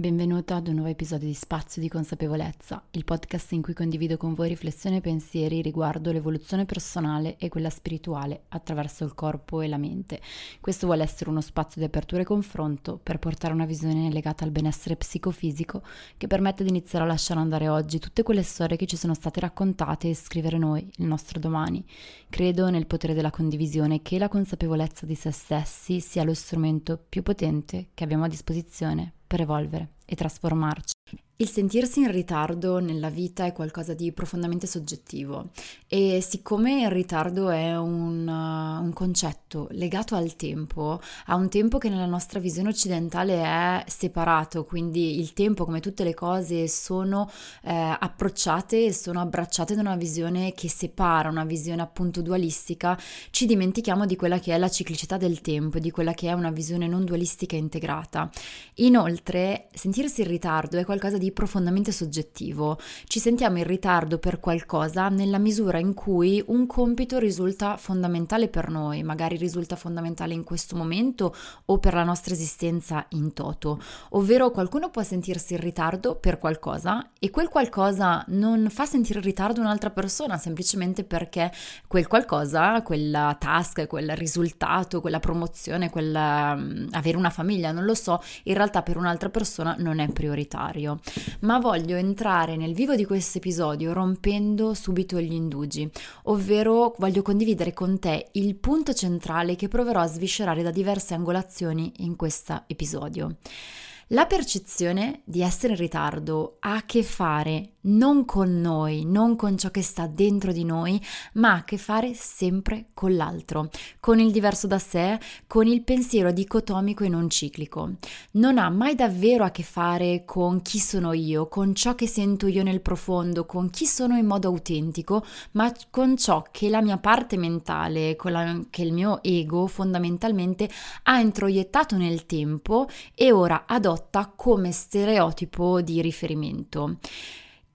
Benvenuta ad un nuovo episodio di Spazio di Consapevolezza, il podcast in cui condivido con voi riflessioni e pensieri riguardo l'evoluzione personale e quella spirituale attraverso il corpo e la mente. Questo vuole essere uno spazio di apertura e confronto per portare una visione legata al benessere psicofisico che permette di iniziare a lasciare andare oggi tutte quelle storie che ci sono state raccontate e scrivere noi, il nostro domani. Credo nel potere della condivisione che la consapevolezza di se stessi sia lo strumento più potente che abbiamo a disposizione per evolvere e trasformarci. Il sentirsi in ritardo nella vita è qualcosa di profondamente soggettivo e siccome il ritardo è un, uh, un, concetto legato al tempo, a un tempo che nella nostra visione occidentale è separato, quindi il tempo come tutte le cose sono eh, approcciate e sono abbracciate da una visione che separa, una visione appunto dualistica, ci dimentichiamo di quella che è la ciclicità del tempo, di quella che è una visione non dualistica integrata. Inoltre, sentirsi in ritardo è qualcosa di profondamente soggettivo. Ci sentiamo in ritardo per qualcosa nella misura in cui un compito risulta fondamentale per noi, magari risulta fondamentale in questo momento o per la nostra esistenza in toto. Ovvero qualcuno può sentirsi in ritardo per qualcosa e quel qualcosa non fa sentire in ritardo un'altra persona semplicemente perché quel qualcosa, quella task, quel risultato, quella promozione, quella, um, avere una famiglia, non lo so, in realtà per un'altra persona non è prioritario ma voglio entrare nel vivo di questo episodio rompendo subito gli indugi, ovvero voglio condividere con te il punto centrale che proverò a sviscerare da diverse angolazioni in questo episodio. La percezione di essere in ritardo ha a che fare non con noi, non con ciò che sta dentro di noi, ma ha a che fare sempre con l'altro, con il diverso da sé, con il pensiero dicotomico e non ciclico. Non ha mai davvero a che fare con chi sono io, con ciò che sento io nel profondo, con chi sono in modo autentico, ma con ciò che la mia parte mentale, la, che il mio ego fondamentalmente ha introiettato nel tempo e ora adotta come stereotipo di riferimento.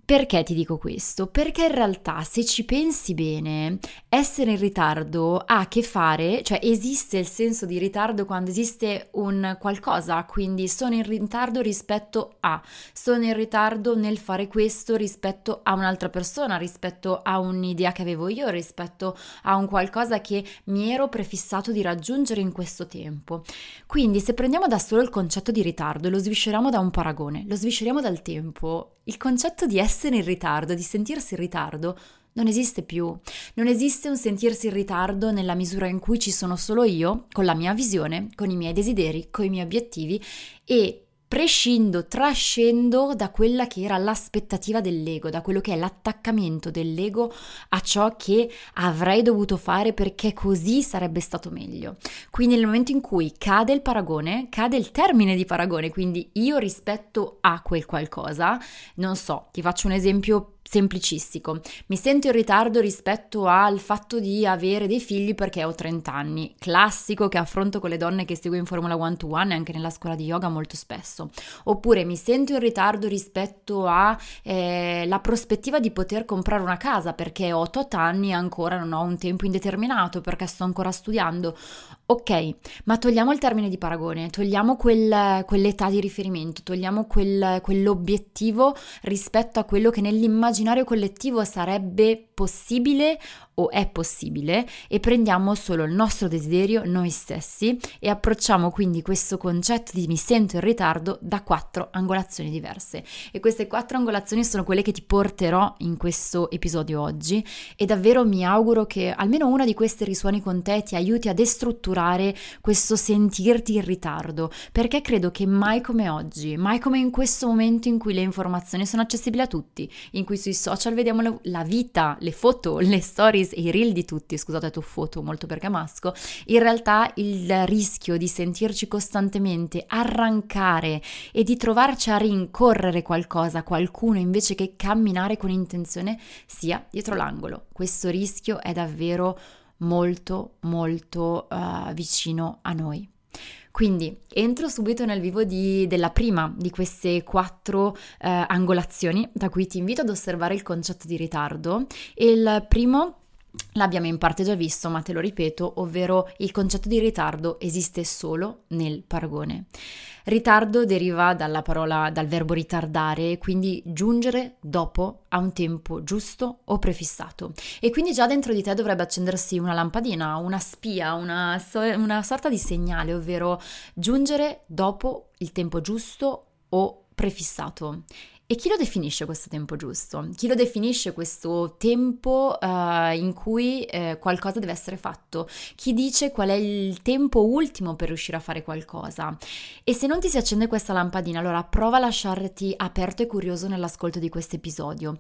Perché ti dico questo? Perché in realtà se ci pensi bene, essere in ritardo ha a che fare, cioè esiste il senso di ritardo quando esiste un qualcosa, quindi sono in ritardo rispetto a, sono in ritardo nel fare questo rispetto a un'altra persona, rispetto a un'idea che avevo io, rispetto a un qualcosa che mi ero prefissato di raggiungere in questo tempo. Quindi se prendiamo da solo il concetto di ritardo e lo svisceriamo da un paragone, lo svisceriamo dal tempo, il concetto di essere in ritardo, di sentirsi in ritardo, non esiste più. Non esiste un sentirsi in ritardo nella misura in cui ci sono solo io, con la mia visione, con i miei desideri, con i miei obiettivi e prescindo, trascendo da quella che era l'aspettativa dell'ego, da quello che è l'attaccamento dell'ego a ciò che avrei dovuto fare perché così sarebbe stato meglio. Quindi nel momento in cui cade il paragone, cade il termine di paragone, quindi io rispetto a quel qualcosa, non so, ti faccio un esempio semplicistico. Mi sento in ritardo rispetto al fatto di avere dei figli perché ho 30 anni. Classico che affronto con le donne che seguo in Formula One to One e anche nella scuola di yoga molto spesso. Oppure mi sento in ritardo rispetto alla eh, prospettiva di poter comprare una casa perché ho 8 anni e ancora non ho un tempo indeterminato perché sto ancora studiando. Ok, ma togliamo il termine di paragone, togliamo quel, quell'età di riferimento, togliamo quel, quell'obiettivo rispetto a quello che nell'immaginario collettivo sarebbe possibile o è possibile e prendiamo solo il nostro desiderio, noi stessi, e approcciamo quindi questo concetto di mi sento in ritardo da quattro angolazioni diverse. E queste quattro angolazioni sono quelle che ti porterò in questo episodio oggi e davvero mi auguro che almeno una di queste risuoni con te ti aiuti a destrutturare questo sentirti in ritardo, perché credo che mai come oggi, mai come in questo momento in cui le informazioni sono accessibili a tutti, in cui sui social vediamo la vita, le foto, le storie stories e i reel di tutti, scusate tu foto molto bergamasco, in realtà il rischio di sentirci costantemente arrancare e di trovarci a rincorrere qualcosa, qualcuno invece che camminare con intenzione sia dietro l'angolo. Questo rischio è davvero molto molto uh, vicino a noi. Quindi entro subito nel vivo di, della prima di queste quattro eh, angolazioni da cui ti invito ad osservare il concetto di ritardo. Il primo L'abbiamo in parte già visto, ma te lo ripeto, ovvero il concetto di ritardo esiste solo nel paragone. Ritardo deriva dalla parola, dal verbo ritardare, quindi giungere dopo a un tempo giusto o prefissato. E quindi già dentro di te dovrebbe accendersi una lampadina, una spia, una, una sorta di segnale, ovvero giungere dopo il tempo giusto o prefissato. E chi lo definisce questo tempo giusto? Chi lo definisce questo tempo uh, in cui uh, qualcosa deve essere fatto? Chi dice qual è il tempo ultimo per riuscire a fare qualcosa? E se non ti si accende questa lampadina, allora prova a lasciarti aperto e curioso nell'ascolto di questo episodio.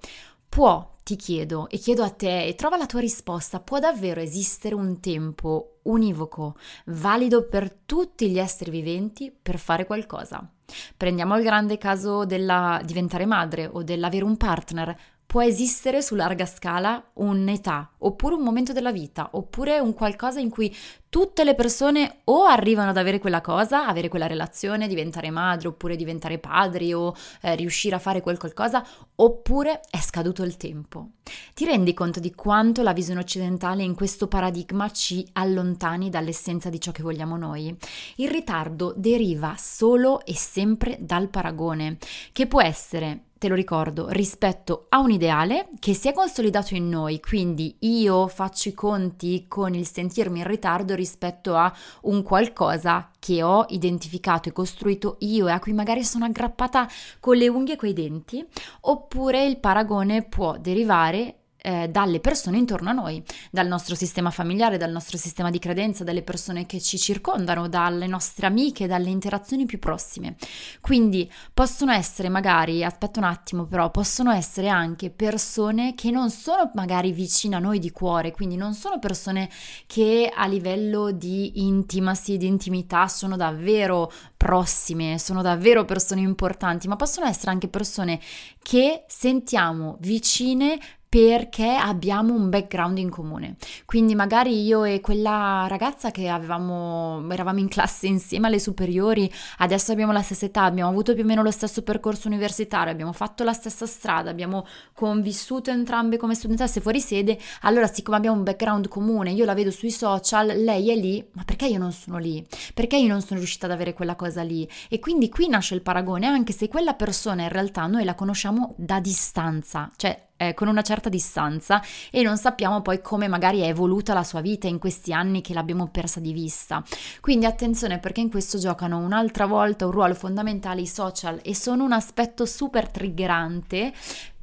Può, ti chiedo, e chiedo a te, e trova la tua risposta, può davvero esistere un tempo univoco, valido per tutti gli esseri viventi per fare qualcosa? Prendiamo il grande caso della diventare madre o dell'avere un partner. Può esistere su larga scala un'età, oppure un momento della vita, oppure un qualcosa in cui tutte le persone o arrivano ad avere quella cosa, avere quella relazione, diventare madre oppure diventare padri o eh, riuscire a fare quel qualcosa, oppure è scaduto il tempo. Ti rendi conto di quanto la visione occidentale in questo paradigma ci allontani dall'essenza di ciò che vogliamo noi? Il ritardo deriva solo e sempre dal paragone, che può essere te lo ricordo, rispetto a un ideale che si è consolidato in noi, quindi io faccio i conti con il sentirmi in ritardo rispetto a un qualcosa che ho identificato e costruito io e a cui magari sono aggrappata con le unghie e coi denti, oppure il paragone può derivare eh, dalle persone intorno a noi, dal nostro sistema familiare, dal nostro sistema di credenza, dalle persone che ci circondano, dalle nostre amiche, dalle interazioni più prossime. Quindi possono essere magari, aspetta un attimo però, possono essere anche persone che non sono magari vicine a noi di cuore, quindi non sono persone che a livello di intimacy, di intimità sono davvero prossime, sono davvero persone importanti, ma possono essere anche persone che sentiamo vicine perché abbiamo un background in comune. Quindi magari io e quella ragazza che avevamo, eravamo in classe insieme alle superiori, adesso abbiamo la stessa età, abbiamo avuto più o meno lo stesso percorso universitario, abbiamo fatto la stessa strada, abbiamo convissuto entrambe come studentesse fuori sede, allora siccome abbiamo un background comune, io la vedo sui social, lei è lì, ma perché io non sono lì? Perché io non sono riuscita ad avere quella cosa lì? E quindi qui nasce il paragone, anche se quella persona in realtà noi la conosciamo da distanza, cioè eh, con una certa distanza e non sappiamo poi come magari è evoluta la sua vita in questi anni che l'abbiamo persa di vista. Quindi attenzione perché in questo giocano un'altra volta un ruolo fondamentale i social e sono un aspetto super triggerante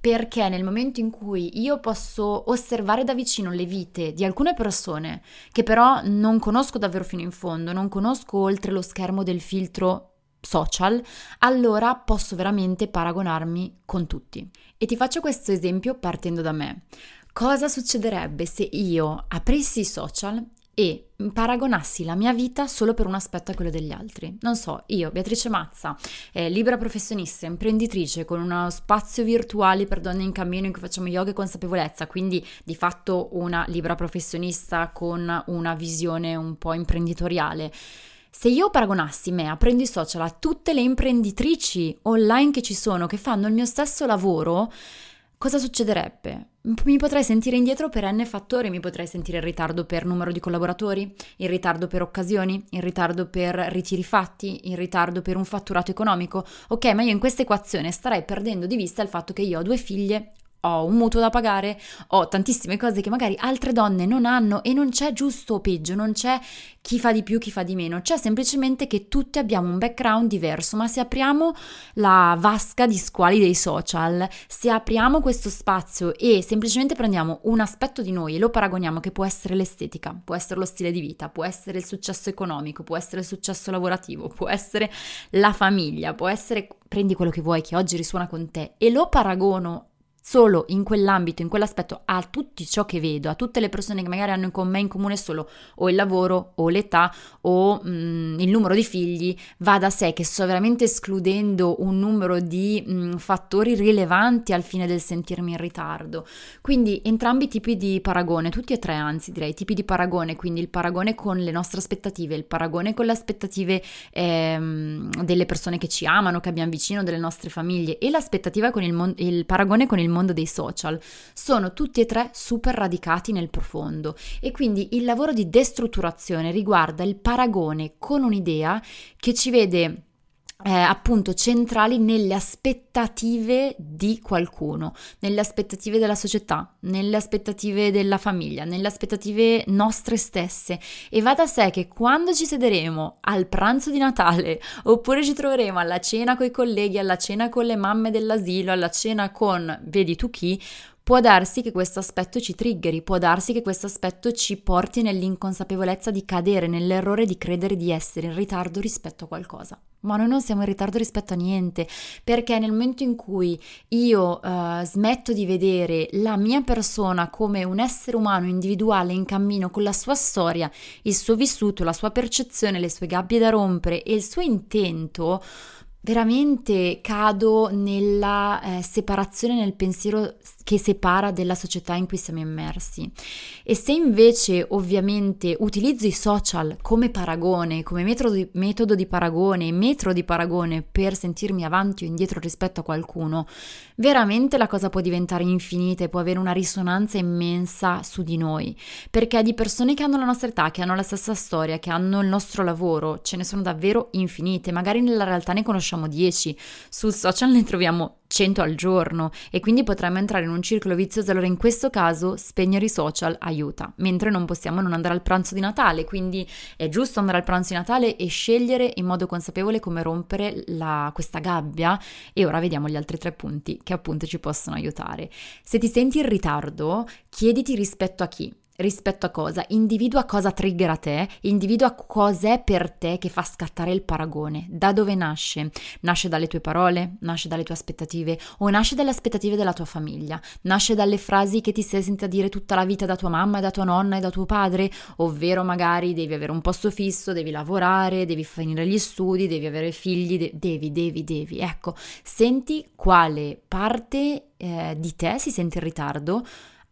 perché nel momento in cui io posso osservare da vicino le vite di alcune persone che però non conosco davvero fino in fondo, non conosco oltre lo schermo del filtro social, allora posso veramente paragonarmi con tutti. E ti faccio questo esempio partendo da me. Cosa succederebbe se io aprissi i social e paragonassi la mia vita solo per un aspetto a quello degli altri. Non so, io, Beatrice Mazza, eh, libera professionista, imprenditrice, con uno spazio virtuale per donne in cammino in cui facciamo yoga e consapevolezza, quindi di fatto una libera professionista con una visione un po' imprenditoriale. Se io paragonassi me, aprendo i social, a tutte le imprenditrici online che ci sono, che fanno il mio stesso lavoro, cosa succederebbe? Mi potrei sentire indietro per n fattori, mi potrei sentire in ritardo per numero di collaboratori, in ritardo per occasioni, in ritardo per ritiri fatti, in ritardo per un fatturato economico. Ok, ma io in questa equazione starei perdendo di vista il fatto che io ho due figlie, ho un mutuo da pagare, ho tantissime cose che magari altre donne non hanno e non c'è giusto o peggio, non c'è chi fa di più, chi fa di meno, c'è semplicemente che tutti abbiamo un background diverso, ma se apriamo la vasca di squali dei social, se apriamo questo spazio e semplicemente prendiamo un aspetto di noi e lo paragoniamo che può essere l'estetica, può essere lo stile di vita, può essere il successo economico, può essere il successo lavorativo, può essere la famiglia, può essere prendi quello che vuoi che oggi risuona con te e lo paragono solo in quell'ambito, in quell'aspetto, a tutti ciò che vedo, a tutte le persone che magari hanno con me in comune solo o il lavoro o l'età o mh, mm, il numero di figli, va da sé che sto veramente escludendo un numero di mh, mm, fattori rilevanti al fine del sentirmi in ritardo. Quindi entrambi i tipi di paragone, tutti e tre anzi direi, tipi di paragone, quindi il paragone con le nostre aspettative, il paragone con le aspettative ehm, delle persone che ci amano, che abbiamo vicino, delle nostre famiglie e l'aspettativa con il, mon- il paragone con il mondo dei social, sono tutti e tre super radicati nel profondo. E quindi il lavoro di destrutturazione riguarda il paragone con un'idea che ci vede eh, appunto centrali nelle aspettative di qualcuno, nelle aspettative della società, nelle aspettative della famiglia, nelle aspettative nostre stesse. E va da sé che quando ci sederemo al pranzo di Natale oppure ci troveremo alla cena con i colleghi, alla cena con le mamme dell'asilo, alla cena con vedi tu chi, Può darsi che questo aspetto ci triggeri, può darsi che questo aspetto ci porti nell'inconsapevolezza di cadere nell'errore di credere di essere in ritardo rispetto a qualcosa. Ma noi non siamo in ritardo rispetto a niente, perché nel momento in cui io uh, smetto di vedere la mia persona come un essere umano individuale in cammino con la sua storia, il suo vissuto, la sua percezione, le sue gabbie da rompere e il suo intento, veramente cado nella eh, separazione nel pensiero che separa della società in cui siamo immersi. E se invece ovviamente utilizzo i social come paragone, come metodo di, metodo di paragone, metro di paragone per sentirmi avanti o indietro rispetto a qualcuno, veramente la cosa può diventare infinita e può avere una risonanza immensa su di noi, perché di persone che hanno la nostra età, che hanno la stessa storia, che hanno il nostro lavoro, ce ne sono davvero infinite, magari nella realtà ne conosciamo 10, sul social ne troviamo 100 al giorno e quindi potremmo entrare in un circolo vizioso. Allora in questo caso spegnere i social aiuta, mentre non possiamo non andare al pranzo di Natale, quindi è giusto andare al pranzo di Natale e scegliere in modo consapevole come rompere la, questa gabbia e ora vediamo gli altri tre punti che appunto ci possono aiutare. Se ti senti in ritardo, chiediti rispetto a chi rispetto a cosa? Individua cosa triggera te, individua cos'è per te che fa scattare il paragone, da dove nasce? Nasce dalle tue parole, nasce dalle tue aspettative o nasce dalle aspettative della tua famiglia? Nasce dalle frasi che ti sei sentita dire tutta la vita da tua mamma, da tua nonna e da tuo padre? Ovvero magari devi avere un posto fisso, devi lavorare, devi finire gli studi, devi avere figli, de- devi, devi, devi. Ecco, senti quale parte eh, di te si sente in ritardo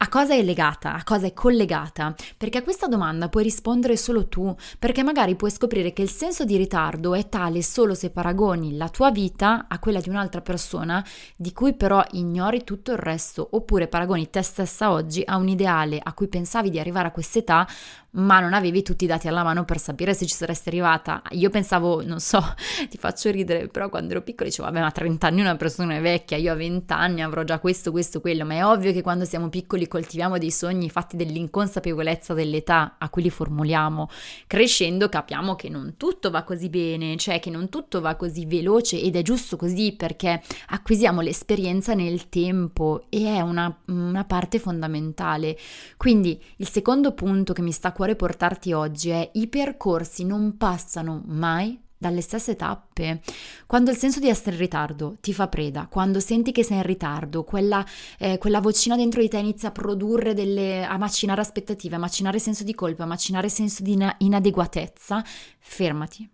a cosa è legata? A cosa è collegata? Perché a questa domanda puoi rispondere solo tu, perché magari puoi scoprire che il senso di ritardo è tale solo se paragoni la tua vita a quella di un'altra persona, di cui però ignori tutto il resto, oppure paragoni te stessa oggi a un ideale a cui pensavi di arrivare a quest'età, ma non avevi tutti i dati alla mano per sapere se ci saresti arrivata. Io pensavo, non so, ti faccio ridere, però quando ero piccola dicevo, vabbè, ma a 30 anni una persona è vecchia, io a 20 anni avrò già questo, questo, quello, ma è ovvio che quando siamo piccoli coltiviamo dei sogni fatti dell'inconsapevolezza dell'età a cui li formuliamo. Crescendo capiamo che non tutto va così bene, cioè che non tutto va così veloce ed è giusto così perché acquisiamo l'esperienza nel tempo e è una, una parte fondamentale. Quindi il secondo punto che mi sta cuore portarti oggi è i percorsi non passano mai dalle stesse tappe. Quando il senso di essere in ritardo ti fa preda, quando senti che sei in ritardo, quella, eh, quella vocina dentro di te inizia a produrre delle, a macinare aspettative, a macinare senso di colpa, a macinare senso di ina- inadeguatezza, fermati.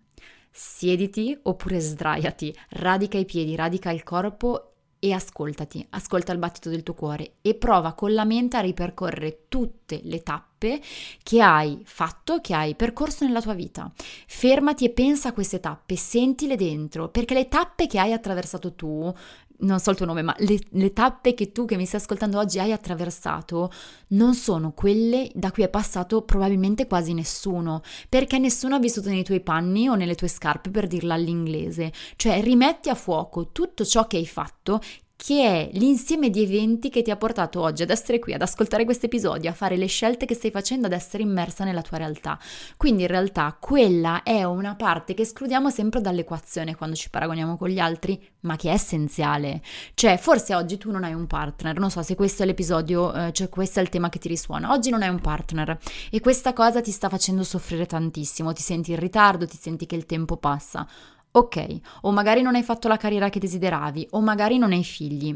Siediti oppure sdraiati, radica i piedi, radica il corpo e ascoltati, ascolta il battito del tuo cuore e prova con la mente a ripercorrere tutte le tappe che hai fatto, che hai percorso nella tua vita. Fermati e pensa a queste tappe, sentile dentro, perché le tappe che hai attraversato tu non so il tuo nome, ma le, le, tappe che tu che mi stai ascoltando oggi hai attraversato non sono quelle da cui è passato probabilmente quasi nessuno, perché nessuno ha vissuto nei tuoi panni o nelle tue scarpe per dirla all'inglese. Cioè rimetti a fuoco tutto ciò che hai fatto che è l'insieme di eventi che ti ha portato oggi ad essere qui, ad ascoltare questo episodio, a fare le scelte che stai facendo, ad essere immersa nella tua realtà. Quindi in realtà quella è una parte che escludiamo sempre dall'equazione quando ci paragoniamo con gli altri, ma che è essenziale. Cioè, forse oggi tu non hai un partner, non so se questo è l'episodio, eh, cioè questo è il tema che ti risuona. Oggi non hai un partner e questa cosa ti sta facendo soffrire tantissimo, ti senti in ritardo, ti senti che il tempo passa. Ok, o magari non hai fatto la carriera che desideravi, o magari non hai figli,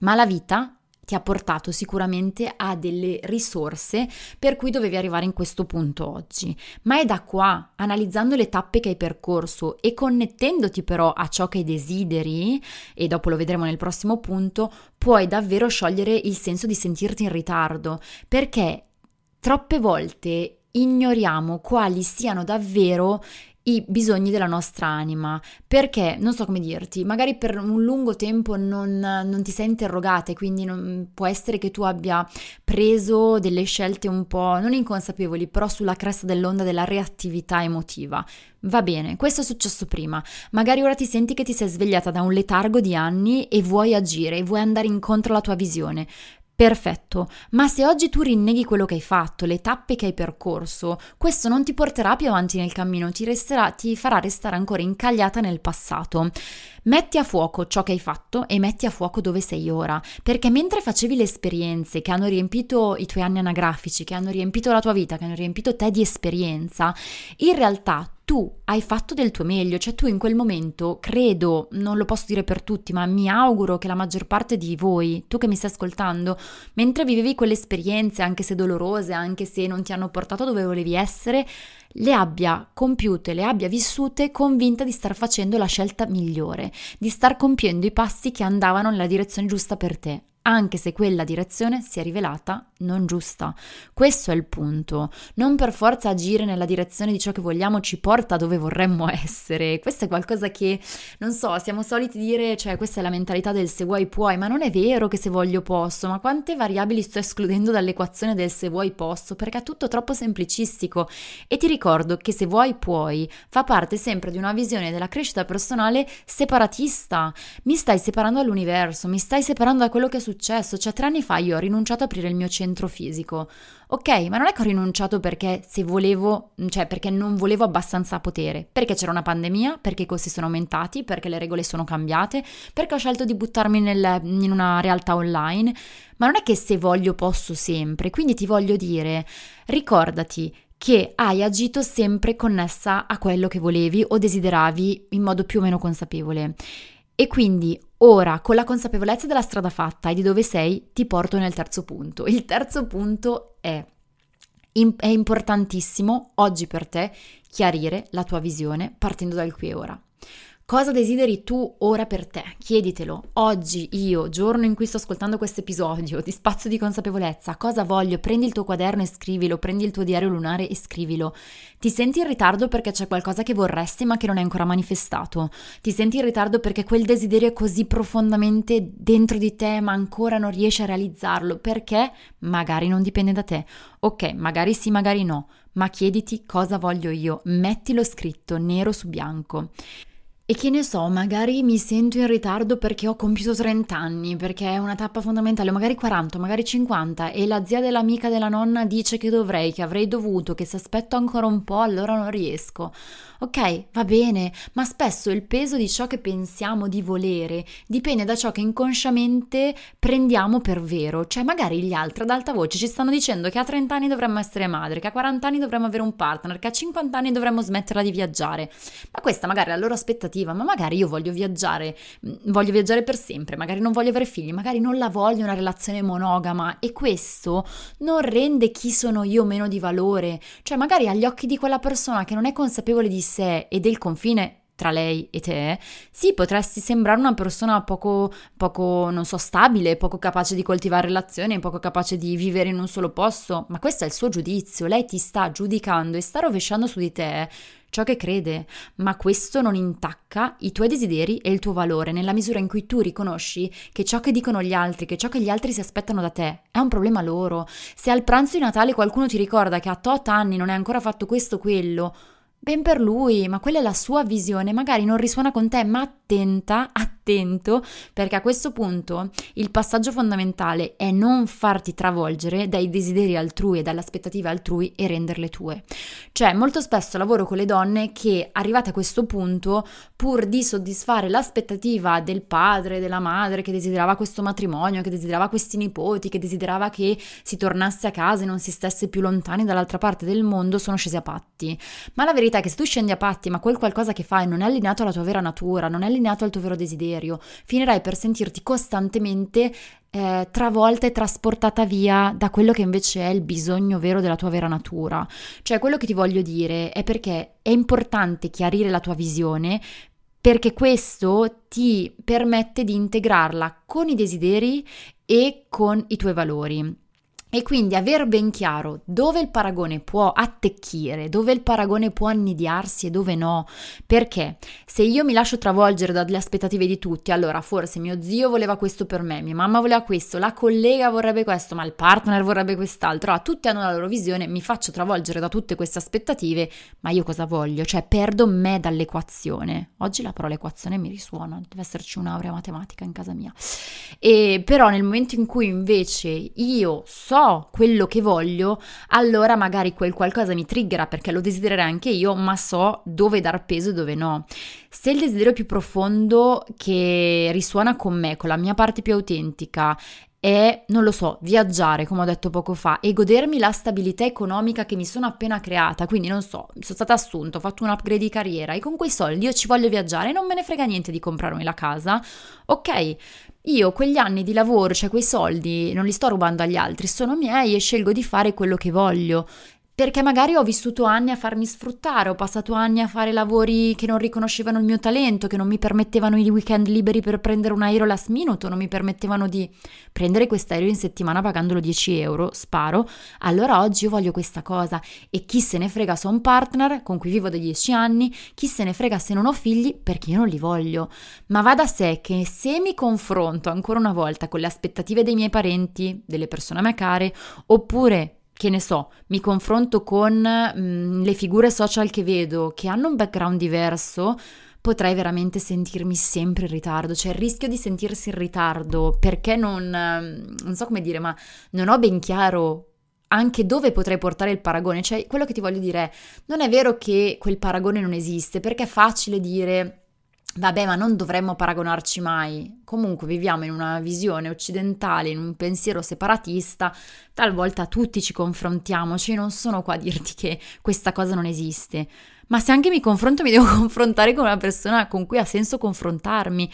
ma la vita ti ha portato sicuramente a delle risorse per cui dovevi arrivare in questo punto oggi. Ma è da qua, analizzando le tappe che hai percorso e connettendoti però a ciò che desideri, e dopo lo vedremo nel prossimo punto, puoi davvero sciogliere il senso di sentirti in ritardo, perché troppe volte ignoriamo quali siano davvero i bisogni della nostra anima, perché non so come dirti, magari per un lungo tempo non, non ti sei interrogata e quindi non, può essere che tu abbia preso delle scelte un po' non inconsapevoli, però sulla cresta dell'onda della reattività emotiva. Va bene, questo è successo prima. Magari ora ti senti che ti sei svegliata da un letargo di anni e vuoi agire, vuoi andare incontro alla tua visione. Perfetto, ma se oggi tu rinneghi quello che hai fatto, le tappe che hai percorso, questo non ti porterà più avanti nel cammino, ti, resterà, ti farà restare ancora incagliata nel passato. Metti a fuoco ciò che hai fatto e metti a fuoco dove sei ora, perché mentre facevi le esperienze che hanno riempito i tuoi anni anagrafici, che hanno riempito la tua vita, che hanno riempito te di esperienza, in realtà tu hai fatto del tuo meglio, cioè tu in quel momento, credo, non lo posso dire per tutti, ma mi auguro che la maggior parte di voi, tu che mi stai ascoltando, mentre vivevi quelle esperienze, anche se dolorose, anche se non ti hanno portato dove volevi essere, le abbia compiute, le abbia vissute convinta di star facendo la scelta migliore, di star compiendo i passi che andavano nella direzione giusta per te anche se quella direzione si è rivelata non giusta. Questo è il punto. Non per forza agire nella direzione di ciò che vogliamo ci porta dove vorremmo essere. Questo è qualcosa che, non so, siamo soliti dire, cioè questa è la mentalità del se vuoi puoi, ma non è vero che se voglio posso, ma quante variabili sto escludendo dall'equazione del se vuoi posso, perché è tutto troppo semplicistico. E ti ricordo che se vuoi puoi fa parte sempre di una visione della crescita personale separatista. Mi stai separando dall'universo, mi stai separando da quello che è successo successo? Cioè, tre anni fa io ho rinunciato ad aprire il mio centro fisico. Ok, ma non è che ho rinunciato perché se volevo, cioè perché non volevo abbastanza potere, perché c'era una pandemia, perché i costi sono aumentati, perché le regole sono cambiate, perché ho scelto di buttarmi nel, in una realtà online. Ma non è che se voglio posso sempre, quindi ti voglio dire, ricordati che hai agito sempre connessa a quello che volevi o desideravi in modo più o meno consapevole. E quindi ora, con la consapevolezza della strada fatta e di dove sei, ti porto nel terzo punto. Il terzo punto è, è importantissimo oggi per te chiarire la tua visione partendo dal qui e ora. Cosa desideri tu ora per te? Chieditelo. Oggi io, giorno in cui sto ascoltando questo episodio di spazio di consapevolezza, cosa voglio? Prendi il tuo quaderno e scrivilo, prendi il tuo diario lunare e scrivilo. Ti senti in ritardo perché c'è qualcosa che vorresti ma che non è ancora manifestato? Ti senti in ritardo perché quel desiderio è così profondamente dentro di te ma ancora non riesci a realizzarlo? Perché magari non dipende da te. Ok, magari sì, magari no, ma chiediti cosa voglio io, mettilo scritto nero su bianco. E che ne so, magari mi sento in ritardo perché ho compiuto 30 anni, perché è una tappa fondamentale, magari 40, magari 50, e la zia dell'amica della nonna dice che dovrei, che avrei dovuto, che se aspetto ancora un po' allora non riesco. Ok, va bene, ma spesso il peso di ciò che pensiamo di volere dipende da ciò che inconsciamente prendiamo per vero. Cioè, magari gli altri ad alta voce ci stanno dicendo che a 30 anni dovremmo essere madre, che a 40 anni dovremmo avere un partner, che a 50 anni dovremmo smetterla di viaggiare. Ma questa magari è la loro aspettativa, ma magari io voglio viaggiare, mm, voglio viaggiare per sempre, magari non voglio avere figli, magari non la voglio una relazione monogama e questo non rende chi sono io meno di valore. Cioè, magari agli occhi di quella persona che non è consapevole di sé e del confine tra lei e te, sì, potresti sembrare una persona poco, poco, non so, stabile, poco capace di coltivare relazioni, poco capace di vivere in un solo posto, ma questo è il suo giudizio, lei ti sta giudicando e sta rovesciando su di te ciò che crede, ma questo non intacca i tuoi desideri e il tuo valore nella misura in cui tu riconosci che ciò che dicono gli altri, che ciò che gli altri si aspettano da te, è un problema loro. Se al pranzo di Natale qualcuno ti ricorda che a tot anni non hai ancora fatto questo o quello, Ben per lui, ma quella è la sua visione, magari non risuona con te, ma attenta, attento, perché a questo punto il passaggio fondamentale è non farti travolgere dai desideri altrui e dalle aspettative altrui e renderle tue. Cioè, molto spesso lavoro con le donne che, arrivate a questo punto, pur di soddisfare l'aspettativa del padre, della madre che desiderava questo matrimonio, che desiderava questi nipoti, che desiderava che si tornasse a casa e non si stesse più lontani dall'altra parte del mondo, sono scesi a patti. Ma la verità è che se tu scendi a patti, ma quel qualcosa che fai non è allineato alla tua vera natura, non è allineato al tuo vero desiderio, finirai per sentirti costantemente eh, travolta e trasportata via da quello che invece è il bisogno vero della tua vera natura. Cioè, quello che ti voglio dire è perché è importante chiarire la tua visione perché questo ti permette di integrarla con i desideri e con i tuoi valori. E quindi aver ben chiaro dove il paragone può attecchire, dove il paragone può annidiarsi e dove no. Perché se io mi lascio travolgere dalle aspettative di tutti, allora forse mio zio voleva questo per me, mia mamma voleva questo, la collega vorrebbe questo, ma il partner vorrebbe quest'altro. Ah, tutti hanno la loro visione, mi faccio travolgere da tutte queste aspettative, ma io cosa voglio? Cioè perdo me dall'equazione. Oggi la parola equazione mi risuona, deve esserci un'aurea matematica in casa mia. E però nel momento in cui invece io so so quello che voglio, allora magari quel qualcosa mi triggera perché lo desidererei anche io, ma so dove dar peso e dove no. Se il desiderio più profondo che risuona con me, con la mia parte più autentica, è, non lo so, viaggiare, come ho detto poco fa, e godermi la stabilità economica che mi sono appena creata. Quindi, non so, sono stata assunta, ho fatto un upgrade di carriera e con quei soldi io ci voglio viaggiare non me ne frega niente di comprarmi la casa. Ok, io quegli anni di lavoro, cioè quei soldi, non li sto rubando agli altri, sono miei e scelgo di fare quello che voglio perché magari ho vissuto anni a farmi sfruttare, ho passato anni a fare lavori che non riconoscevano il mio talento, che non mi permettevano i weekend liberi per prendere un aereo last minute, non mi permettevano di prendere quest'aereo in settimana pagandolo 10 euro, sparo, allora oggi io voglio questa cosa e chi se ne frega se ho un partner con cui vivo da 10 anni, chi se ne frega se non ho figli perché io non li voglio. Ma va da sé che se mi confronto ancora una volta con le aspettative dei miei parenti, delle persone a me care, oppure che ne so, mi confronto con mh, mm, le figure social che vedo che hanno un background diverso, potrei veramente sentirmi sempre in ritardo, cioè il rischio di sentirsi in ritardo perché non, mm, non so come dire, ma non ho ben chiaro anche dove potrei portare il paragone, cioè quello che ti voglio dire è, non è vero che quel paragone non esiste, perché è facile dire Vabbè, ma non dovremmo paragonarci mai. Comunque viviamo in una visione occidentale, in un pensiero separatista, talvolta tutti ci confrontiamo, cioè non sono qua a dirti che questa cosa non esiste. Ma se anche mi confronto mi devo confrontare con una persona con cui ha senso confrontarmi,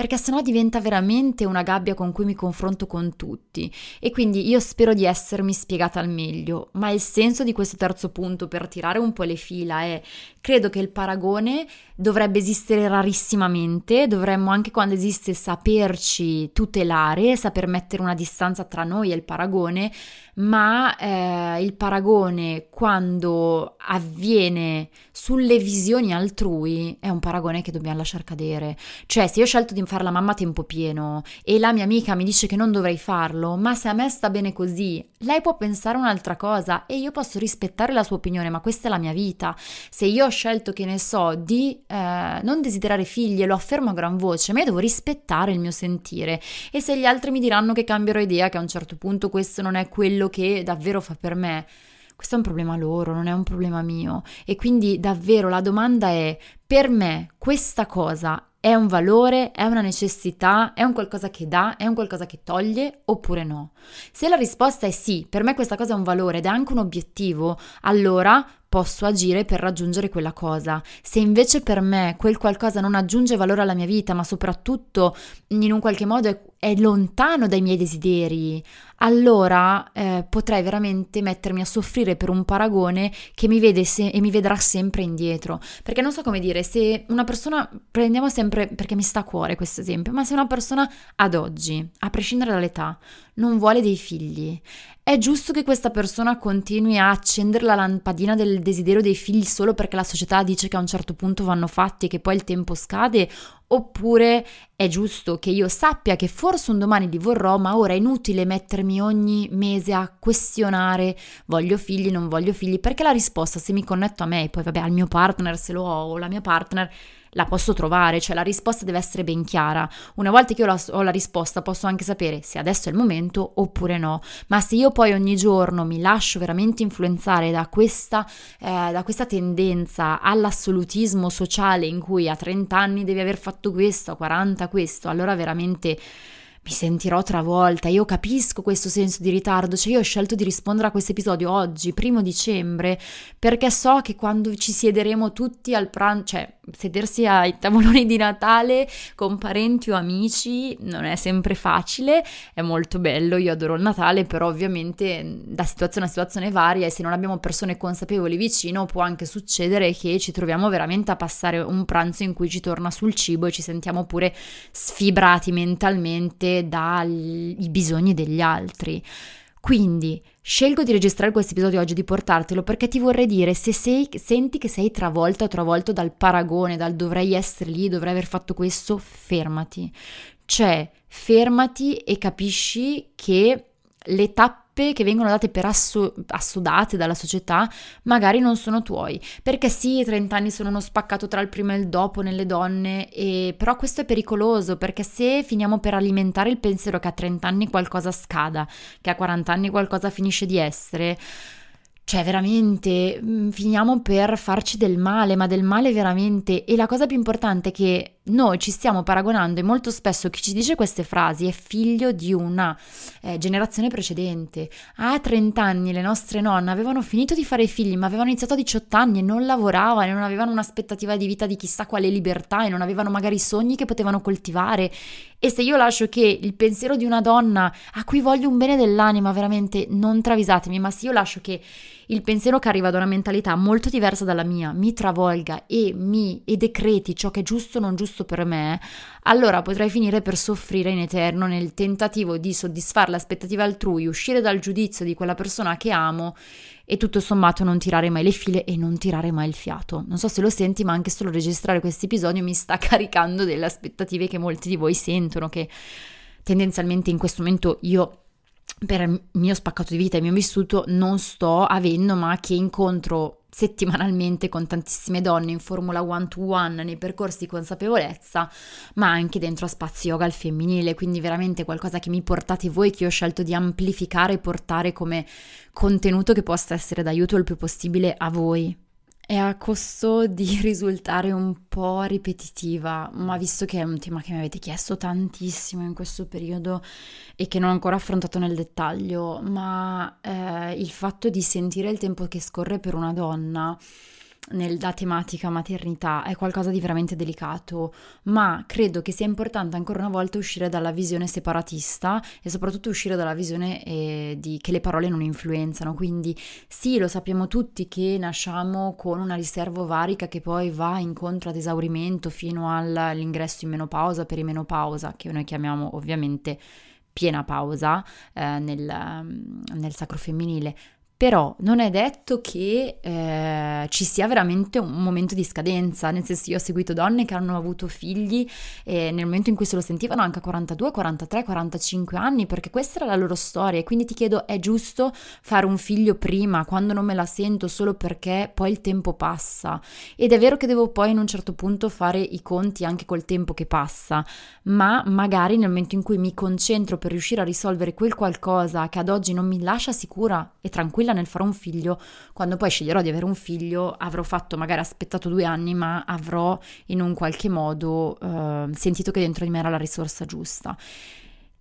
perché sennò diventa veramente una gabbia con cui mi confronto con tutti. E quindi io spero di essermi spiegata al meglio, ma il senso di questo terzo punto per tirare un po' le fila è credo che il paragone dovrebbe esistere rarissimamente, dovremmo anche quando esiste saperci tutelare, saper mettere una distanza tra noi e il paragone, ma eh, il paragone quando avviene sulle visioni altrui è un paragone che dobbiamo lasciare cadere. Cioè, se io ho scelto di fare la mamma a tempo pieno e la mia amica mi dice che non dovrei farlo, ma se a me sta bene così, lei può pensare un'altra cosa e io posso rispettare la sua opinione, ma questa è la mia vita. Se io ho scelto, che ne so, di eh, non desiderare figli e lo affermo a gran voce, ma io devo rispettare il mio sentire. E se gli altri mi diranno che cambierò idea, che a un certo punto questo non è quello che davvero fa per me, questo è un problema loro, non è un problema mio. E quindi davvero la domanda è, per me questa cosa è un valore, è una necessità, è un qualcosa che dà, è un qualcosa che toglie oppure no? Se la risposta è sì, per me questa cosa è un valore ed è anche un obiettivo, allora posso agire per raggiungere quella cosa. Se invece per me quel qualcosa non aggiunge valore alla mia vita, ma soprattutto in un qualche modo è, è lontano dai miei desideri, allora eh, potrei veramente mettermi a soffrire per un paragone che mi vede se- e mi vedrà sempre indietro. Perché non so come dire, se una persona, prendiamo sempre, perché mi sta a cuore questo esempio, ma se una persona ad oggi, a prescindere dall'età, non vuole dei figli, è giusto che questa persona continui a accendere la lampadina del desiderio dei figli solo perché la società dice che a un certo punto vanno fatti e che poi il tempo scade? Oppure è giusto che io sappia che forse un domani li vorrò, ma ora è inutile mettermi ogni mese a questionare voglio figli, non voglio figli, perché la risposta se mi connetto a me e poi vabbè al mio partner se lo ho o la mia partner la posso trovare, cioè la risposta deve essere ben chiara. Una volta che io ho la risposta posso anche sapere se adesso è il momento oppure no, ma se io poi ogni giorno mi lascio veramente influenzare da questa, eh, da questa tendenza all'assolutismo sociale in cui a 30 anni devi aver fatto questo, a 40 questo, allora veramente mi sentirò travolta. Io capisco questo senso di ritardo, cioè io ho scelto di rispondere a questo episodio oggi, primo dicembre, perché so che quando ci siederemo tutti al pranzo, cioè sedersi ai tavoloni di Natale con parenti o amici non è sempre facile, è molto bello, io adoro il Natale, però ovviamente da situazione a situazione varia e se non abbiamo persone consapevoli vicino può anche succedere che ci troviamo veramente a passare un pranzo in cui ci torna sul cibo e ci sentiamo pure sfibrati mentalmente dai bisogni degli altri. Quindi scelgo di registrare questo episodio oggi, di portartelo perché ti vorrei dire se sei, senti che sei travolta o travolto dal paragone, dal dovrei essere lì, dovrei aver fatto questo, fermati. Cioè, fermati e capisci che le tappe tappe che vengono date per asso- assodate dalla società magari non sono tuoi. Perché sì, i 30 anni sono uno spaccato tra il prima e il dopo nelle donne, e... però questo è pericoloso perché se finiamo per alimentare il pensiero che a 30 anni qualcosa scada, che a 40 anni qualcosa finisce di essere, cioè, veramente, mm, finiamo per farci del male, ma del male veramente. E la cosa più importante è che noi ci stiamo paragonando e molto spesso chi ci dice queste frasi è figlio di una eh, generazione precedente. A 30 anni le nostre nonne avevano finito di fare figli, ma avevano iniziato a 18 anni e non lavoravano e non avevano un'aspettativa di vita di chissà quale libertà e non avevano magari sogni che potevano coltivare. E se io lascio che il pensiero di una donna a cui voglio un bene dell'anima, veramente non travisatemi, ma se io lascio che il pensiero che arriva da una mentalità molto diversa dalla mia mi travolga e mi e decreti ciò che è giusto o non giusto per me, allora potrei finire per soffrire in eterno nel tentativo di soddisfare le aspettative altrui, uscire dal giudizio di quella persona che amo e tutto sommato non tirare mai le file e non tirare mai il fiato. Non so se lo senti, ma anche solo registrare questo episodio mi sta caricando delle aspettative che molti di voi sentono, che tendenzialmente in questo momento io per il mio spaccato di vita e il mio vissuto non sto avendo, ma che incontro settimanalmente con tantissime donne in formula one to one nei percorsi di consapevolezza, ma anche dentro a spazio yoga al femminile, quindi veramente qualcosa che mi portate voi, che ho scelto di amplificare e portare come contenuto che possa essere d'aiuto il più possibile a voi è a costo di risultare un po' ripetitiva, ma visto che è un tema che mi avete chiesto tantissimo in questo periodo e che non ho ancora affrontato nel dettaglio, ma eh, il fatto di sentire il tempo che scorre per una donna nella tematica maternità è qualcosa di veramente delicato, ma credo che sia importante ancora una volta uscire dalla visione separatista e soprattutto uscire dalla visione eh, di che le parole non influenzano. Quindi sì, lo sappiamo tutti che nasciamo con una riserva ovarica che poi va incontro ad esaurimento fino all'ingresso in menopausa, perimenopausa, che noi chiamiamo ovviamente piena pausa eh, nel, nel sacro femminile però non è detto che eh, ci sia veramente un momento di scadenza, nel senso io ho seguito donne che hanno avuto figli e nel momento in cui se lo sentivano anche a 42, 43, 45 anni, perché questa era la loro storia. E quindi ti chiedo è giusto fare un figlio prima quando non me la sento solo perché poi il tempo passa? Ed è vero che devo poi in un certo punto fare i conti anche col tempo che passa, ma magari nel momento in cui mi concentro per riuscire a risolvere quel qualcosa che ad oggi non mi lascia sicura e tranquilla tranquilla nel fare un figlio, quando poi sceglierò di avere un figlio avrò fatto magari aspettato due anni, ma avrò in un qualche modo eh, sentito che dentro di me era la risorsa giusta.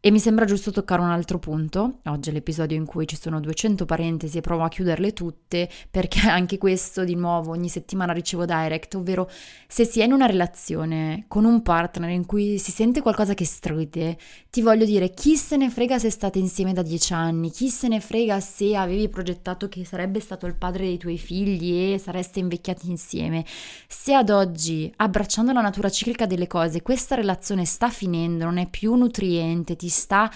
E mi sembra giusto toccare un altro punto, oggi è l'episodio in cui ci sono 200 parentesi e provo a chiuderle tutte, perché anche questo di nuovo ogni settimana ricevo direct, ovvero se si è in una relazione con un partner in cui si sente qualcosa che stride, ti voglio dire chi se ne frega se state insieme da 10 anni, chi se ne frega se avevi progettato che sarebbe stato il padre dei tuoi figli e sareste invecchiati insieme, se ad oggi, abbracciando la natura ciclica delle cose, questa relazione sta finendo, non è più nutriente, ti sta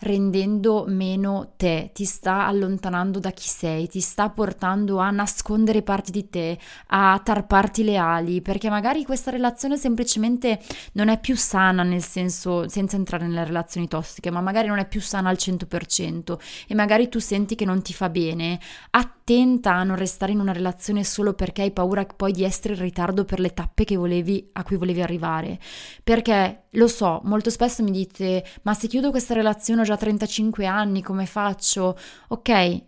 rendendo meno te, ti sta allontanando da chi sei, ti sta portando a nascondere parti di te, a tarparti le ali, perché magari questa relazione semplicemente non è più sana nel senso, senza entrare nelle relazioni tossiche, ma magari non è più sana al 100% e magari tu senti che non ti fa bene, attenta a non restare in una relazione solo perché hai paura poi di essere in ritardo per le tappe volevi, a cui volevi arrivare, perché lo so, molto spesso mi dite, ma se chiudo questa relazione già 35 anni, come faccio? Ok,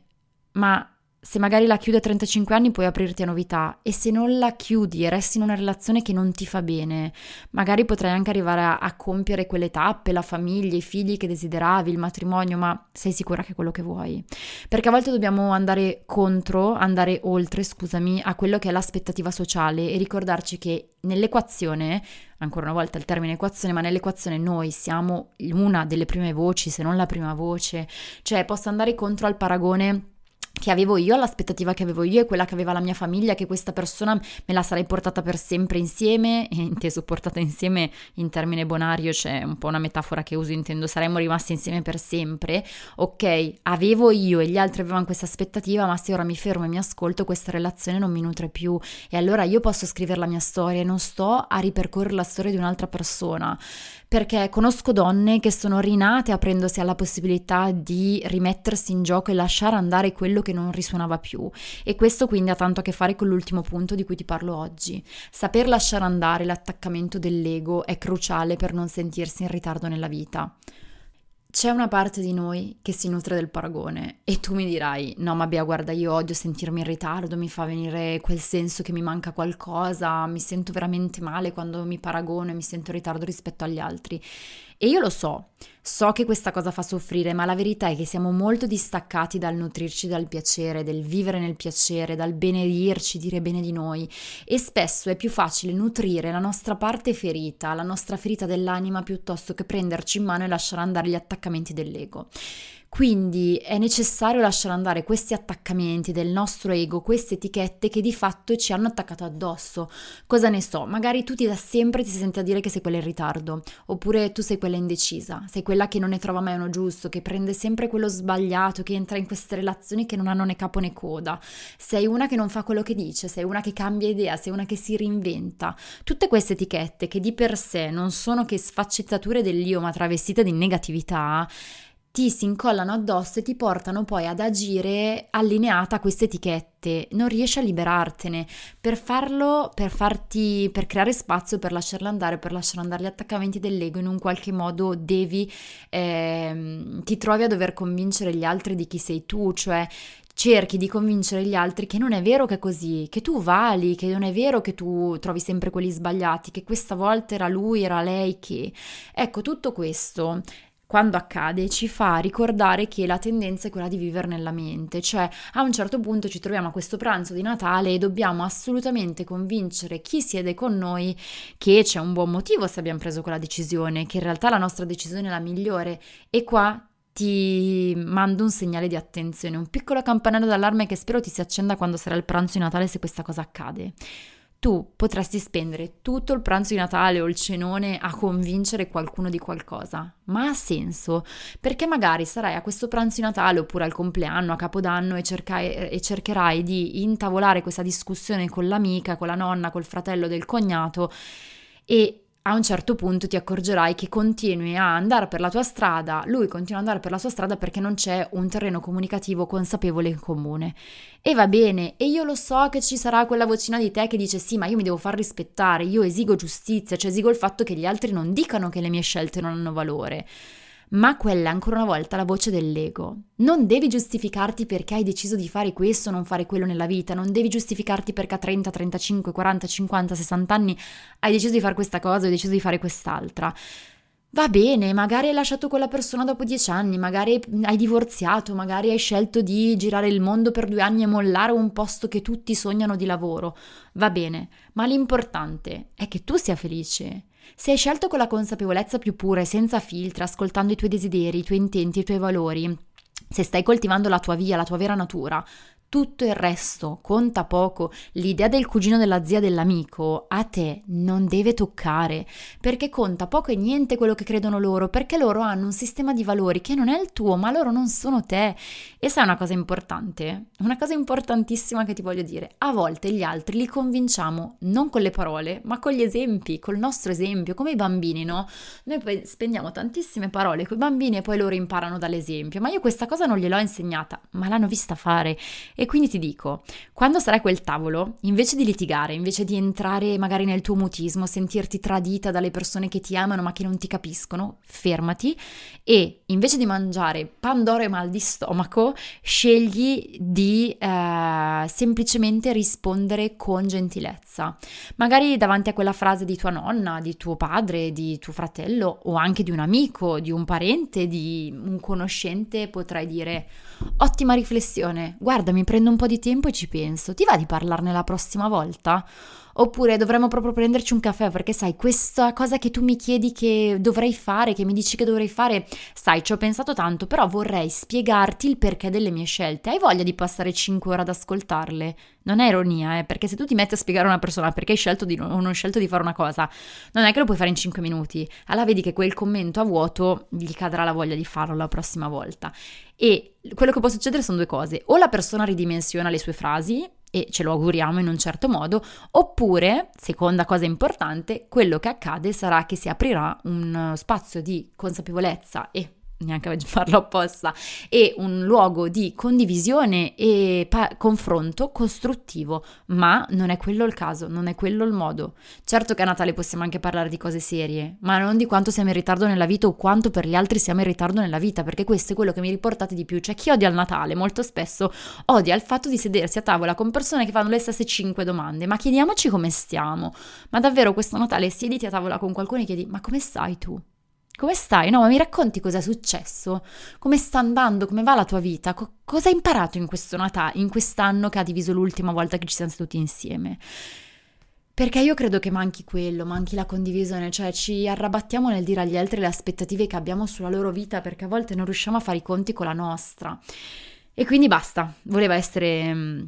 ma se magari la chiudi a 35 anni puoi aprirti a novità e se non la chiudi e resti in una relazione che non ti fa bene, magari potrai anche arrivare a, a, compiere quelle tappe, la famiglia, i figli che desideravi, il matrimonio, ma sei sicura che è quello che vuoi? Perché a volte dobbiamo andare contro, andare oltre, scusami, a quello che è l'aspettativa sociale e ricordarci che nell'equazione ancora una volta il termine equazione, ma nell'equazione noi siamo una delle prime voci, se non la prima voce, cioè posso andare contro al paragone che avevo io, l'aspettativa che avevo io e quella che aveva la mia famiglia, che questa persona me la sarei portata per sempre insieme, e inteso portata insieme in termine bonario, c'è un po' una metafora che uso, intendo saremmo rimasti insieme per sempre, ok, avevo io e gli altri avevano questa aspettativa, ma se ora mi fermo e mi ascolto questa relazione non mi nutre più. E allora io posso scrivere la mia storia e non sto a ripercorrere la storia di un'altra persona perché conosco donne che sono rinate aprendosi alla possibilità di rimettersi in gioco e lasciare andare quello che non risuonava più. E questo quindi ha tanto a che fare con l'ultimo punto di cui ti parlo oggi. Saper lasciare andare l'attaccamento dell'ego è cruciale per non sentirsi in ritardo nella vita. C'è una parte di noi che si nutre del paragone e tu mi dirai, no ma Bea guarda io odio sentirmi in ritardo, mi fa venire quel senso che mi manca qualcosa, mi sento veramente male quando mi paragono e mi sento in ritardo rispetto agli altri. E io lo so, so che questa cosa fa soffrire, ma la verità è che siamo molto distaccati dal nutrirci dal piacere, del vivere nel piacere, dal benedirci, dire bene di noi. E spesso è più facile nutrire la nostra parte ferita, la nostra ferita dell'anima, piuttosto che prenderci in mano e lasciare andare gli attaccamenti dell'ego. Quindi è necessario lasciare andare questi attaccamenti del nostro ego, queste etichette che di fatto ci hanno attaccato addosso. Cosa ne so, magari tu ti da sempre ti senti a dire che sei quella in ritardo, oppure tu sei quella indecisa, sei quella che non ne trova mai uno giusto, che prende sempre quello sbagliato, che entra in queste relazioni che non hanno né capo né coda. Sei una che non fa quello che dice, sei una che cambia idea, sei una che si reinventa. Tutte queste etichette che di per sé non sono che sfaccettature dell'io ma travestite di negatività, ti si incollano addosso e ti portano poi ad agire allineata a queste etichette, non riesci a liberartene. Per farlo, per farti, per creare spazio, per lasciarla andare, per lasciare andare gli attaccamenti dell'ego, in un qualche modo devi, eh, ti trovi a dover convincere gli altri di chi sei tu, cioè cerchi di convincere gli altri che non è vero che è così, che tu vali, che non è vero che tu trovi sempre quelli sbagliati, che questa volta era lui, era lei che... Ecco, tutto questo quando accade ci fa ricordare che la tendenza è quella di vivere nella mente, cioè a un certo punto ci troviamo a questo pranzo di Natale e dobbiamo assolutamente convincere chi siede con noi che c'è un buon motivo se abbiamo preso quella decisione, che in realtà la nostra decisione è la migliore. E qua ti mando un segnale di attenzione, un piccolo campanello d'allarme che spero ti si accenda quando sarà il pranzo di Natale se questa cosa accade tu potresti spendere tutto il pranzo di Natale o il cenone a convincere qualcuno di qualcosa, ma ha senso perché magari sarai a questo pranzo di Natale oppure al compleanno, a Capodanno e, cercai, e cercherai di intavolare questa discussione con l'amica, con la nonna, col fratello del cognato e a un certo punto ti accorgerai che continui a andare per la tua strada, lui continua ad andare per la sua strada perché non c'è un terreno comunicativo consapevole in comune. E va bene, e io lo so che ci sarà quella vocina di te che dice sì, ma io mi devo far rispettare, io esigo giustizia, cioè esigo il fatto che gli altri non dicano che le mie scelte non hanno valore ma quella è ancora una volta la voce dell'ego. Non devi giustificarti perché hai deciso di fare questo o non fare quello nella vita, non devi giustificarti perché a 30, 35, 40, 50, 60 anni hai deciso di fare questa cosa o hai deciso di fare quest'altra. Va bene, magari hai lasciato quella persona dopo dieci anni, magari hai divorziato, magari hai scelto di girare il mondo per due anni e mollare un posto che tutti sognano di lavoro. Va bene, ma l'importante è che tu sia felice se hai scelto con la consapevolezza più pura e senza filtri, ascoltando i tuoi desideri, i tuoi intenti, i tuoi valori, se stai coltivando la tua via, la tua vera natura, tutto il resto conta poco, l'idea del cugino della zia dell'amico a te non deve toccare, perché conta poco e niente quello che credono loro, perché loro hanno un sistema di valori che non è il tuo, ma loro non sono te. E sai una cosa importante? Una cosa importantissima che ti voglio dire, a volte gli altri li convinciamo non con le parole, ma con gli esempi, col nostro esempio, come i bambini, no? Noi poi spendiamo tantissime parole con i bambini e poi loro imparano dall'esempio, ma io questa cosa non gliel'ho insegnata, ma l'hanno vista fare e quindi ti dico, quando sarai a quel tavolo, invece di litigare, invece di entrare magari nel tuo mutismo, sentirti tradita dalle persone che ti amano ma che non ti capiscono, fermati e invece di mangiare pandoro e mal di stomaco, scegli di eh, semplicemente rispondere con gentilezza. Magari davanti a quella frase di tua nonna, di tuo padre, di tuo fratello o anche di un amico, di un parente, di un conoscente, potrai dire ottima riflessione, guarda mi prendo un po' di tempo e ci penso. Ti va di parlarne la prossima volta? Oppure dovremmo proprio prenderci un caffè perché sai, questa cosa che tu mi chiedi che dovrei fare, che mi dici che dovrei fare, sai, ci ho pensato tanto, però vorrei spiegarti il perché delle mie scelte. Hai voglia di passare 5 ore ad ascoltarle? Non è ironia, eh, perché se tu ti metti a spiegare a una persona perché hai scelto di, o non scelto di fare una cosa, non è che lo puoi fare in 5 minuti. Allora vedi che quel commento a vuoto gli cadrà la voglia di farlo la prossima volta. E quello che può succedere sono due cose. O la persona ridimensiona le sue frasi e ce lo auguriamo in un certo modo, oppure, seconda cosa importante, quello che accade sarà che si aprirà un spazio di consapevolezza e neanche farlo apposta, e un luogo di condivisione e pa- confronto costruttivo, ma non è quello il caso, non è quello il modo. Certo che a Natale possiamo anche parlare di cose serie, ma non di quanto siamo in ritardo nella vita o quanto per gli altri siamo in ritardo nella vita, perché questo è quello che mi riportate di più. C'è chi odia il Natale, molto spesso odia il fatto di sedersi a tavola con persone che fanno le stesse cinque domande, ma chiediamoci come stiamo. Ma davvero questo Natale siediti a tavola con qualcuno e chiedi, ma come stai tu? Come stai? No, ma mi racconti cosa è successo? Come sta andando? Come va la tua vita? Co- cosa hai imparato in questo Natale, in quest'anno che ha diviso l'ultima volta che ci siamo seduti insieme? Perché io credo che manchi quello, manchi la condivisione, cioè ci arrabattiamo nel dire agli altri le aspettative che abbiamo sulla loro vita perché a volte non riusciamo a fare i conti con la nostra. E quindi basta, voleva essere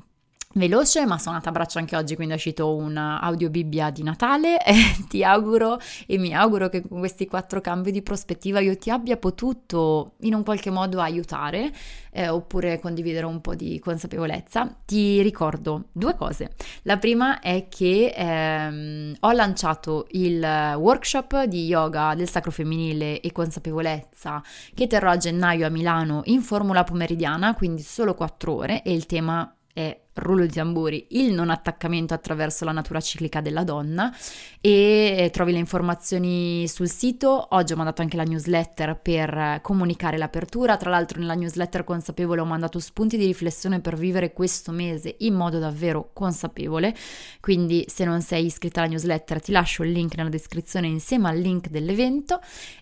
veloce, ma sono andata a braccio anche oggi, quindi è uscito un audio Bibbia di Natale e ti auguro e mi auguro che con questi quattro cambi di prospettiva io ti abbia potuto in un qualche modo aiutare eh, oppure condividere un po' di consapevolezza. Ti ricordo due cose. La prima è che ehm, ho lanciato il workshop di yoga del sacro femminile e consapevolezza che terrò a gennaio a Milano in formula pomeridiana, quindi solo quattro ore e il tema è rullo di tamburi, il non attaccamento attraverso la natura ciclica della donna. E eh, trovi le informazioni sul sito. Oggi ho mandato anche la newsletter per comunicare l'apertura, tra l'altro nella newsletter consapevole ho mandato spunti di riflessione per vivere questo mese in modo davvero consapevole, quindi se non sei iscritta alla newsletter ti lascio il link nella descrizione insieme al link dell'evento.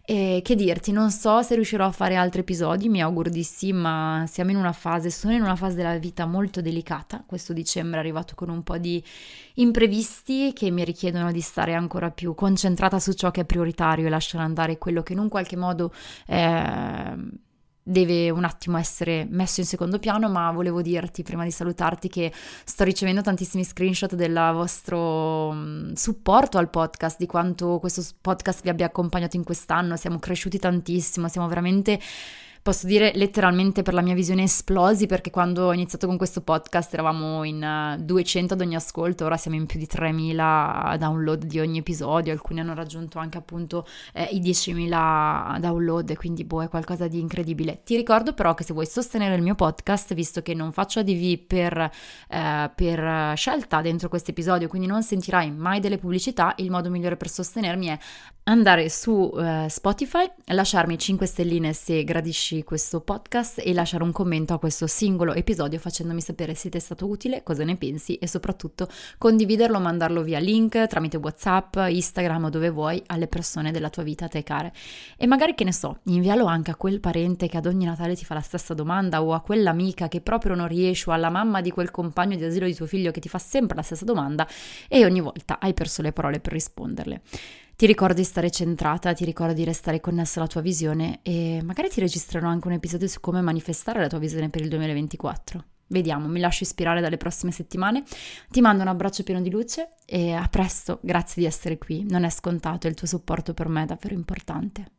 E che dirti, non so se riuscirò a fare altri episodi, mi auguro di sì, ma siamo in una fase, sono in una fase della vita molto delicata questo dicembre è arrivato con un po' di imprevisti che mi richiedono di stare ancora più concentrata su ciò che è prioritario e lasciare andare quello che in un qualche modo eh, deve un attimo essere messo in secondo piano, ma volevo dirti prima di salutarti che sto ricevendo tantissimi screenshot del vostro mm, supporto al podcast, di quanto questo podcast vi abbia accompagnato in quest'anno, siamo cresciuti tantissimo, siamo veramente posso dire letteralmente per la mia visione esplosi perché quando ho iniziato con questo podcast eravamo in 200 eh, ad ogni ascolto, ora siamo in più di 3000 download di ogni episodio, alcuni hanno raggiunto anche appunto eh, i 10.000 download, quindi boh è qualcosa di incredibile. Ti ricordo però che se vuoi sostenere il mio podcast, visto che non faccio ADV per, eh, per scelta dentro questo episodio, quindi non sentirai mai delle pubblicità, il modo migliore per sostenermi è andare su uh, Spotify, lasciarmi 5 stelline se gradisci questo podcast e lasciare un commento a questo singolo episodio facendomi sapere se ti è stato utile, cosa ne pensi e soprattutto condividerlo, mandarlo via link tramite WhatsApp, Instagram o dove vuoi alle persone della tua vita a te care. E magari che ne so, invialo anche a quel parente che ad ogni Natale ti fa la stessa domanda o a quell'amica che proprio non riesce o alla mamma di quel compagno di asilo di tuo figlio che ti fa sempre la stessa domanda e ogni volta hai perso le parole per risponderle ti ricordo di stare centrata, ti ricordo di restare connessa alla tua visione e magari ti registrerò anche un episodio su come manifestare la tua visione per il 2024. Vediamo, mi lascio ispirare dalle prossime settimane. Ti mando un abbraccio pieno di luce e a presto, grazie di essere qui. Non è scontato, il tuo supporto per me è davvero importante.